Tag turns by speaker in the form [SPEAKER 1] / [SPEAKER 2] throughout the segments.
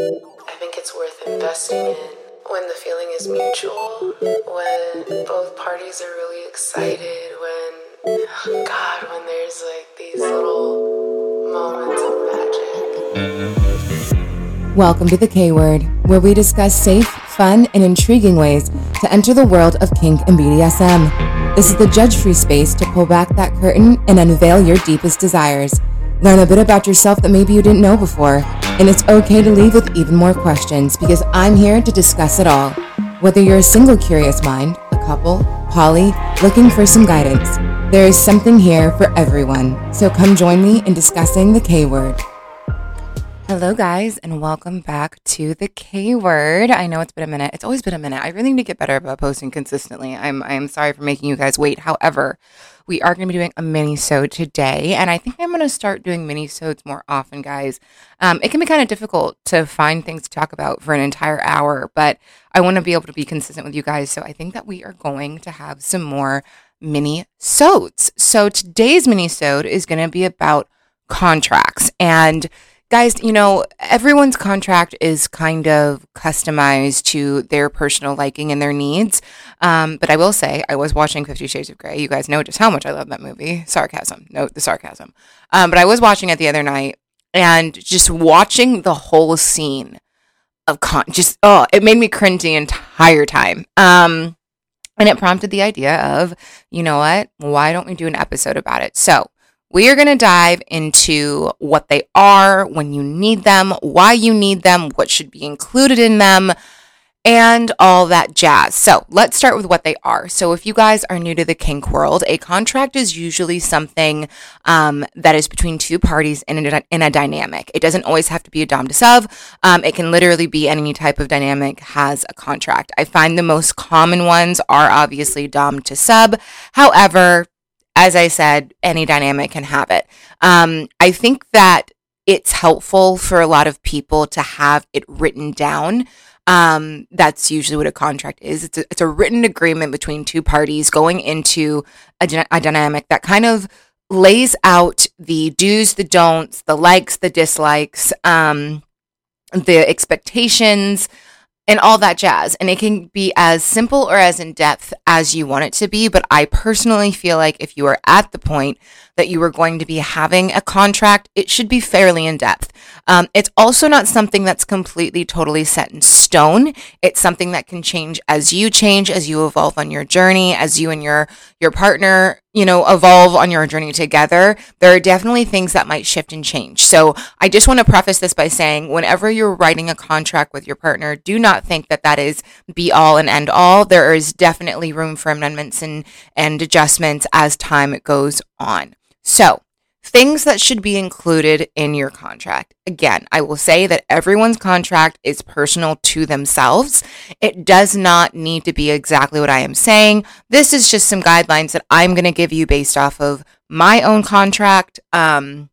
[SPEAKER 1] I think it's worth investing in when the feeling is mutual, when both parties are really excited, when, oh God, when there's like these little moments of magic.
[SPEAKER 2] Welcome to the K Word, where we discuss safe, fun, and intriguing ways to enter the world of kink and BDSM. This is the judge free space to pull back that curtain and unveil your deepest desires. Learn a bit about yourself that maybe you didn't know before. And it's okay to leave with even more questions because I'm here to discuss it all. Whether you're a single curious mind, a couple, poly, looking for some guidance, there is something here for everyone. So come join me in discussing the K word. Hello, guys, and welcome back to the K word. I know it's been a minute. It's always been a minute. I really need to get better about posting consistently. I'm I'm sorry for making you guys wait. However, we are going to be doing a mini so today, and I think I'm going to start doing mini sodes more often, guys. Um, it can be kind of difficult to find things to talk about for an entire hour, but I want to be able to be consistent with you guys. So I think that we are going to have some more mini sodes. So today's mini sode is going to be about contracts and guys, you know, everyone's contract is kind of customized to their personal liking and their needs. Um, but I will say, I was watching Fifty Shades of Grey. You guys know just how much I love that movie. Sarcasm. Note the sarcasm. Um, but I was watching it the other night and just watching the whole scene of con, just, oh, it made me cringe the entire time. Um, and it prompted the idea of, you know what? Why don't we do an episode about it? So, we are going to dive into what they are, when you need them, why you need them, what should be included in them, and all that jazz. So let's start with what they are. So if you guys are new to the kink world, a contract is usually something um, that is between two parties in a, in a dynamic. It doesn't always have to be a dom to sub. Um, it can literally be any type of dynamic has a contract. I find the most common ones are obviously dom to sub. However, as I said, any dynamic can have it. Um, I think that it's helpful for a lot of people to have it written down. Um, that's usually what a contract is. It's a, it's a written agreement between two parties going into a, a dynamic that kind of lays out the do's, the don'ts, the likes, the dislikes, um, the expectations, and all that jazz. And it can be as simple or as in depth as you want it to be. But I personally feel like if you are at the point that you are going to be having a contract, it should be fairly in depth. Um, it's also not something that's completely, totally set in stone. It's something that can change as you change, as you evolve on your journey, as you and your your partner you know, evolve on your journey together, there are definitely things that might shift and change. So I just want to preface this by saying whenever you're writing a contract with your partner, do not think that that is be all and end all. There is definitely room for amendments and, and adjustments as time goes on. So Things that should be included in your contract. Again, I will say that everyone's contract is personal to themselves. It does not need to be exactly what I am saying. This is just some guidelines that I'm going to give you based off of my own contract um,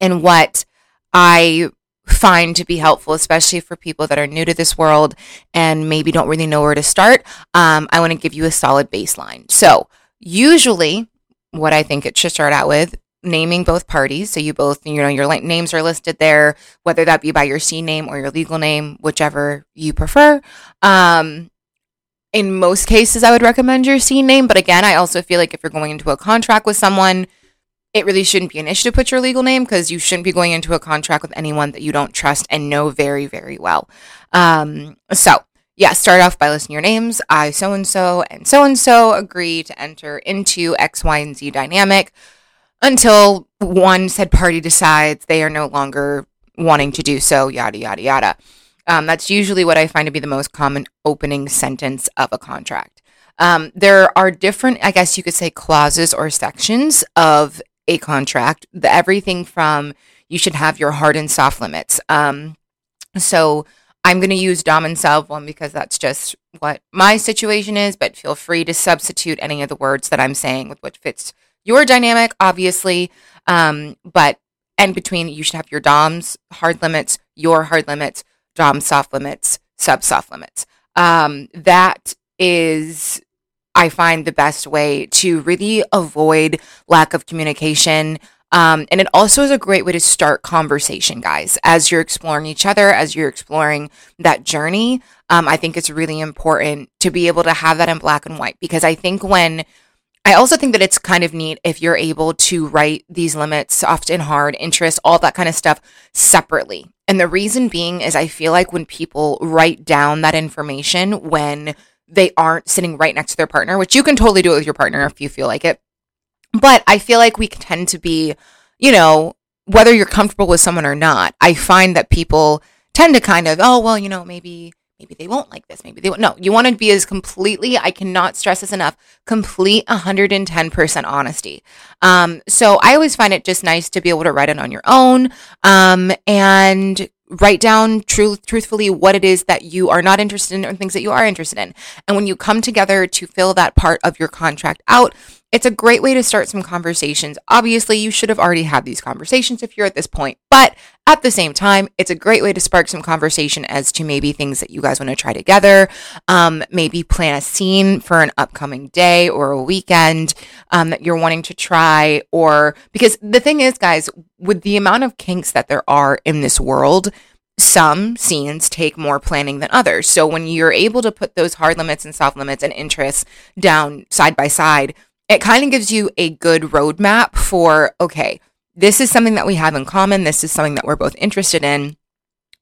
[SPEAKER 2] and what I find to be helpful, especially for people that are new to this world and maybe don't really know where to start. Um, I want to give you a solid baseline. So, usually, what I think it should start out with naming both parties. So you both, you know, your names are listed there, whether that be by your scene name or your legal name, whichever you prefer. Um, in most cases, I would recommend your scene name. But again, I also feel like if you're going into a contract with someone, it really shouldn't be an issue to put your legal name because you shouldn't be going into a contract with anyone that you don't trust and know very, very well. Um, so, yeah, start off by listing your names. I so and so and so and so agree to enter into X, Y, and Z dynamic until one said party decides they are no longer wanting to do so, yada, yada, yada. Um, that's usually what I find to be the most common opening sentence of a contract. Um, there are different, I guess you could say, clauses or sections of a contract. The, everything from you should have your hard and soft limits. Um, so I'm going to use Dom and Sub one because that's just what my situation is, but feel free to substitute any of the words that I'm saying with what fits your dynamic, obviously. Um, but and between you should have your DOMs hard limits, your hard limits, DOM soft limits, sub soft limits. Um, that is I find the best way to really avoid lack of communication Um, and it also is a great way to start conversation, guys, as you're exploring each other, as you're exploring that journey. Um, I think it's really important to be able to have that in black and white because I think when I also think that it's kind of neat if you're able to write these limits, soft and hard, interest, all that kind of stuff separately. And the reason being is I feel like when people write down that information when they aren't sitting right next to their partner, which you can totally do it with your partner if you feel like it. But I feel like we tend to be, you know, whether you're comfortable with someone or not, I find that people tend to kind of, oh, well, you know, maybe maybe they won't like this. Maybe they won't. No, you want to be as completely, I cannot stress this enough, complete 110% honesty. Um, so I always find it just nice to be able to write it on your own. Um, and write down truth truthfully what it is that you are not interested in or things that you are interested in. And when you come together to fill that part of your contract out, it's a great way to start some conversations. Obviously, you should have already had these conversations if you're at this point, but at the same time, it's a great way to spark some conversation as to maybe things that you guys want to try together. Um, maybe plan a scene for an upcoming day or a weekend um, that you're wanting to try. Or because the thing is, guys, with the amount of kinks that there are in this world, some scenes take more planning than others. So when you're able to put those hard limits and soft limits and interests down side by side, it kind of gives you a good roadmap for, okay, this is something that we have in common. This is something that we're both interested in.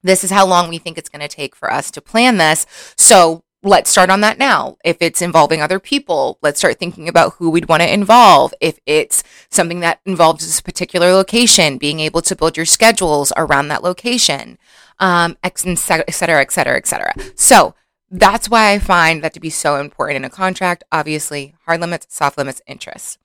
[SPEAKER 2] This is how long we think it's going to take for us to plan this. So let's start on that now. If it's involving other people, let's start thinking about who we'd want to involve. If it's something that involves this particular location, being able to build your schedules around that location, um, et cetera, et cetera, et cetera. So that's why I find that to be so important in a contract. Obviously, hard limits, soft limits, interests.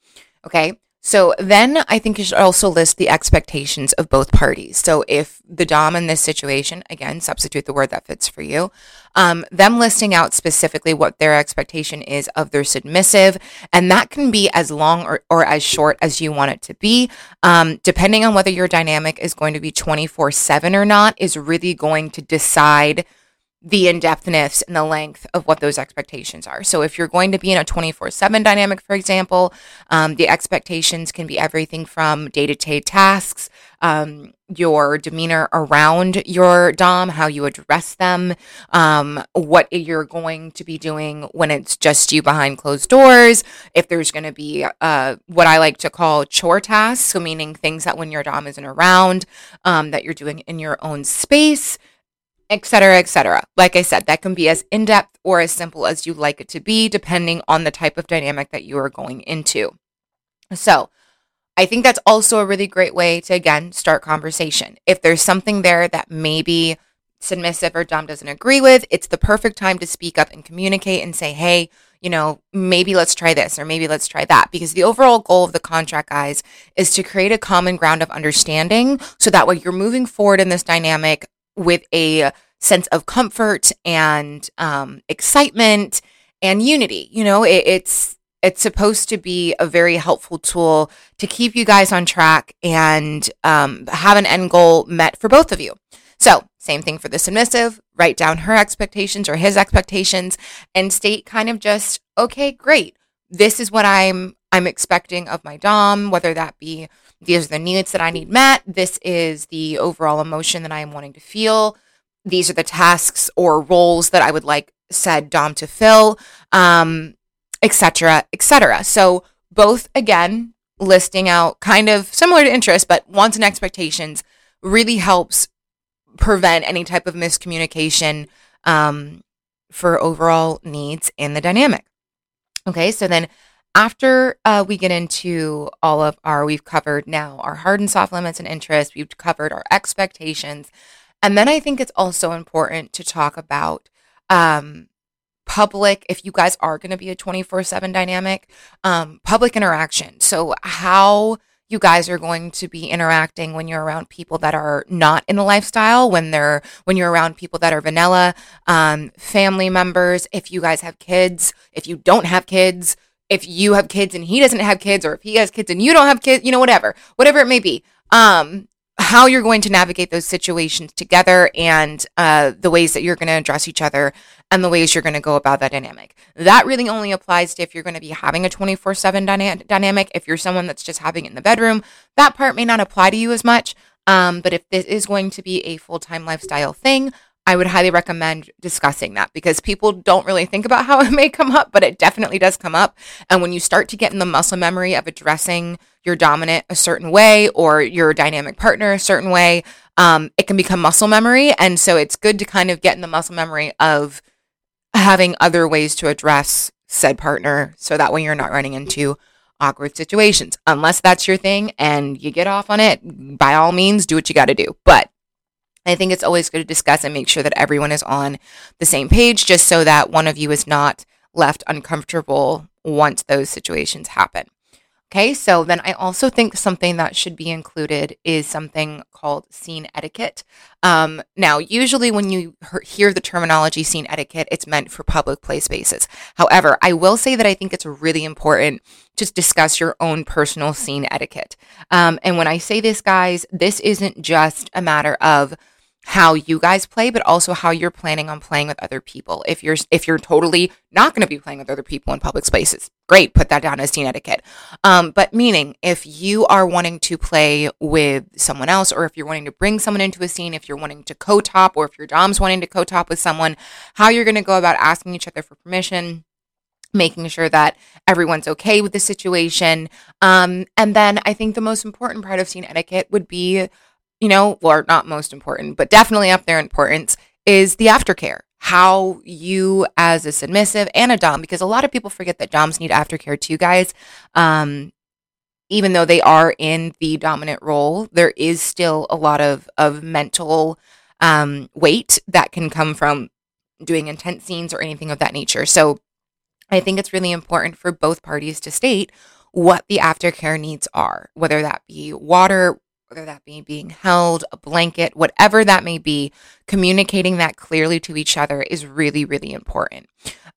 [SPEAKER 2] Okay. So then I think you should also list the expectations of both parties. So if the Dom in this situation, again, substitute the word that fits for you, um, them listing out specifically what their expectation is of their submissive. And that can be as long or, or as short as you want it to be. Um, depending on whether your dynamic is going to be 24 7 or not, is really going to decide the in-depthness and the length of what those expectations are. So if you're going to be in a 24/7 dynamic, for example, um, the expectations can be everything from day-to-day tasks, um, your demeanor around your dom, how you address them, um, what you're going to be doing when it's just you behind closed doors. If there's going to be uh, what I like to call chore tasks, so meaning things that when your dom isn't around, um, that you're doing in your own space etc., etc. Like I said, that can be as in depth or as simple as you like it to be, depending on the type of dynamic that you are going into. So, I think that's also a really great way to, again, start conversation. If there's something there that maybe submissive or Dom doesn't agree with, it's the perfect time to speak up and communicate and say, hey, you know, maybe let's try this or maybe let's try that. Because the overall goal of the contract, guys, is to create a common ground of understanding so that way you're moving forward in this dynamic with a sense of comfort and um, excitement and unity. You know, it, it's it's supposed to be a very helpful tool to keep you guys on track and um, have an end goal met for both of you. So, same thing for the submissive. Write down her expectations or his expectations and state kind of just, okay, great. This is what I'm I'm expecting of my dom, whether that be these are the needs that I need met. This is the overall emotion that I am wanting to feel. These are the tasks or roles that I would like said Dom to fill, um, etc., etc. So both again listing out kind of similar to interest, but wants and expectations really helps prevent any type of miscommunication um, for overall needs in the dynamic. Okay, so then after uh, we get into all of our, we've covered now our hard and soft limits and interests, we've covered our expectations. And then I think it's also important to talk about um, public, if you guys are going to be a 24 7 dynamic, um, public interaction. So, how you guys are going to be interacting when you're around people that are not in the lifestyle when they're when you're around people that are vanilla um, family members if you guys have kids if you don't have kids if you have kids and he doesn't have kids or if he has kids and you don't have kids, you know, whatever, whatever it may be. Um, how you're going to navigate those situations together and uh, the ways that you're going to address each other and the ways you're going to go about that dynamic. That really only applies to if you're going to be having a 24 7 dynamic. If you're someone that's just having it in the bedroom, that part may not apply to you as much. Um, but if this is going to be a full time lifestyle thing, I would highly recommend discussing that because people don't really think about how it may come up, but it definitely does come up. And when you start to get in the muscle memory of addressing your dominant a certain way or your dynamic partner a certain way, um, it can become muscle memory. And so it's good to kind of get in the muscle memory of having other ways to address said partner so that way you're not running into awkward situations. Unless that's your thing and you get off on it, by all means, do what you got to do. But I think it's always good to discuss and make sure that everyone is on the same page just so that one of you is not left uncomfortable once those situations happen. Okay, so then I also think something that should be included is something called scene etiquette. Um, now, usually when you hear the terminology scene etiquette, it's meant for public play spaces. However, I will say that I think it's really important to discuss your own personal scene etiquette. Um, and when I say this, guys, this isn't just a matter of how you guys play but also how you're planning on playing with other people. If you're if you're totally not going to be playing with other people in public spaces great put that down as scene etiquette. Um, but meaning if you are wanting to play with someone else or if you're wanting to bring someone into a scene if you're wanting to co-top or if your dom's wanting to co-top with someone how you're going to go about asking each other for permission making sure that everyone's okay with the situation. Um, and then i think the most important part of scene etiquette would be you know, or not most important, but definitely up there in importance is the aftercare. How you, as a submissive and a Dom, because a lot of people forget that Doms need aftercare too, guys. Um, even though they are in the dominant role, there is still a lot of, of mental um, weight that can come from doing intense scenes or anything of that nature. So I think it's really important for both parties to state what the aftercare needs are, whether that be water, whether that be being held, a blanket, whatever that may be, communicating that clearly to each other is really, really important.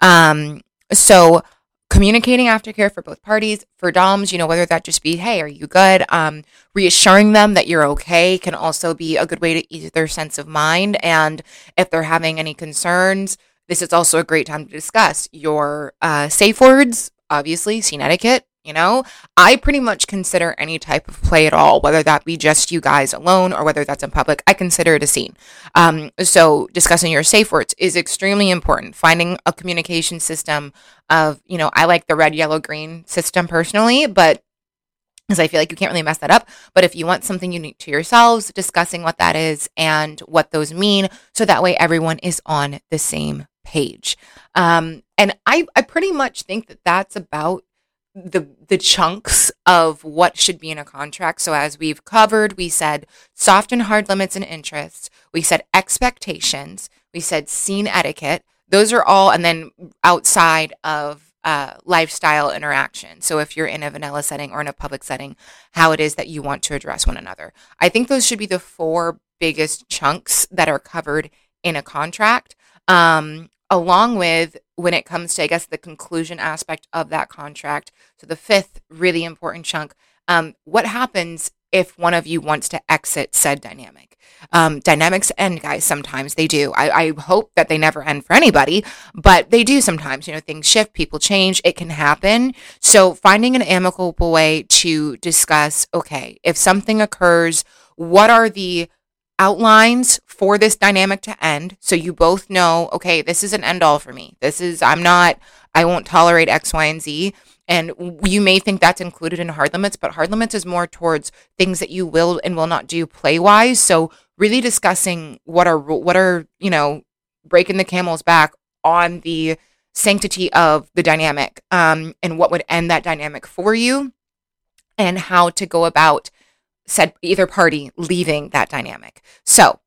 [SPEAKER 2] Um, so communicating aftercare for both parties, for DOMs, you know, whether that just be, hey, are you good? Um, reassuring them that you're okay can also be a good way to ease their sense of mind. And if they're having any concerns, this is also a great time to discuss your uh, safe words, obviously, scene etiquette, you know, I pretty much consider any type of play at all, whether that be just you guys alone or whether that's in public, I consider it a scene. Um, so discussing your safe words is extremely important. Finding a communication system of, you know, I like the red, yellow, green system personally, but because I feel like you can't really mess that up. But if you want something unique to yourselves, discussing what that is and what those mean, so that way everyone is on the same page. Um, and I, I pretty much think that that's about the the chunks of what should be in a contract. So as we've covered, we said soft and hard limits and interests. We said expectations. We said scene etiquette. Those are all, and then outside of uh, lifestyle interaction. So if you're in a vanilla setting or in a public setting, how it is that you want to address one another. I think those should be the four biggest chunks that are covered in a contract. Um, along with when it comes to, I guess, the conclusion aspect of that contract. So the fifth really important chunk, um, what happens if one of you wants to exit said dynamic? Um, dynamics end, guys. Sometimes they do. I, I hope that they never end for anybody, but they do sometimes. You know, things shift, people change. It can happen. So finding an amicable way to discuss, okay, if something occurs, what are the outlines for this dynamic to end. So you both know okay this is an end all for me. This is i'm not i won't tolerate x y and z. And you may think that's included in hard limits but hard limits is more towards things that you will and will not do play wise so really discussing what are what are you know breaking the camel's back on the sanctity of the dynamic um, and what would end that dynamic for you and how to go about said either party leaving that dynamic. So,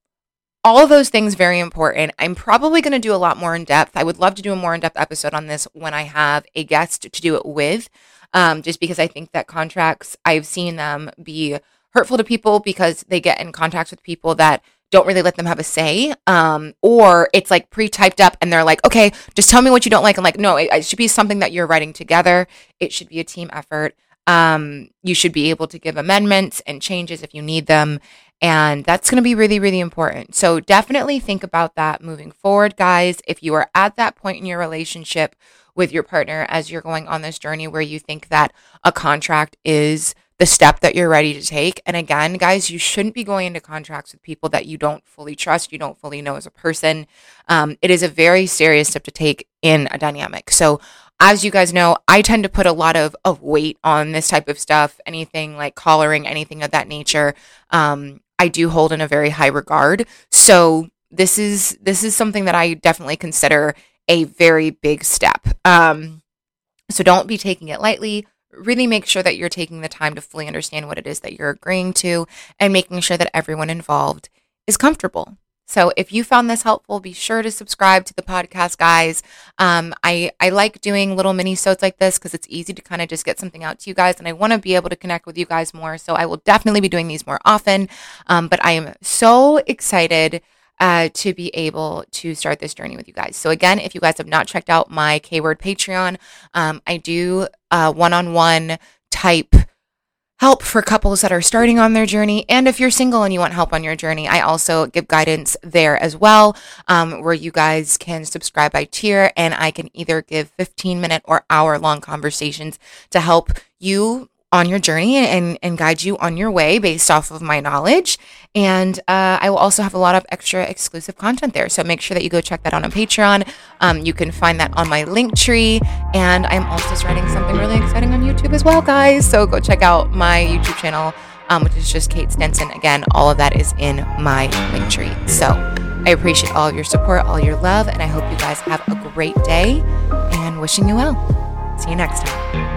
[SPEAKER 2] all of those things very important. I'm probably going to do a lot more in depth. I would love to do a more in depth episode on this when I have a guest to do it with, um, just because I think that contracts I've seen them be hurtful to people because they get in contact with people that don't really let them have a say um, or it's like pre-typed up and they're like okay just tell me what you don't like and like no it, it should be something that you're writing together it should be a team effort um, you should be able to give amendments and changes if you need them. And that's going to be really, really important. So definitely think about that moving forward, guys. If you are at that point in your relationship with your partner as you're going on this journey where you think that a contract is the step that you're ready to take. And again, guys, you shouldn't be going into contracts with people that you don't fully trust, you don't fully know as a person. Um, it is a very serious step to take in a dynamic. So, as you guys know, I tend to put a lot of, of weight on this type of stuff, anything like collaring, anything of that nature. Um, I do hold in a very high regard. So this is this is something that I definitely consider a very big step. Um, so don't be taking it lightly really make sure that you're taking the time to fully understand what it is that you're agreeing to and making sure that everyone involved is comfortable. So if you found this helpful, be sure to subscribe to the podcast, guys. Um, I, I like doing little mini sodes like this because it's easy to kind of just get something out to you guys. And I want to be able to connect with you guys more. So I will definitely be doing these more often. Um, but I am so excited uh, to be able to start this journey with you guys. So again, if you guys have not checked out my K Word Patreon, um, I do one on one type help for couples that are starting on their journey. And if you're single and you want help on your journey, I also give guidance there as well, um, where you guys can subscribe by tier and I can either give 15 minute or hour long conversations to help you on your journey and, and guide you on your way based off of my knowledge. And uh, I will also have a lot of extra exclusive content there. So make sure that you go check that out on Patreon. Um, you can find that on my Linktree. And I'm also starting something really exciting on YouTube as well, guys. So go check out my YouTube channel, um, which is just Kate Stenson. Again, all of that is in my Linktree. So I appreciate all of your support, all your love, and I hope you guys have a great day and wishing you well. See you next time.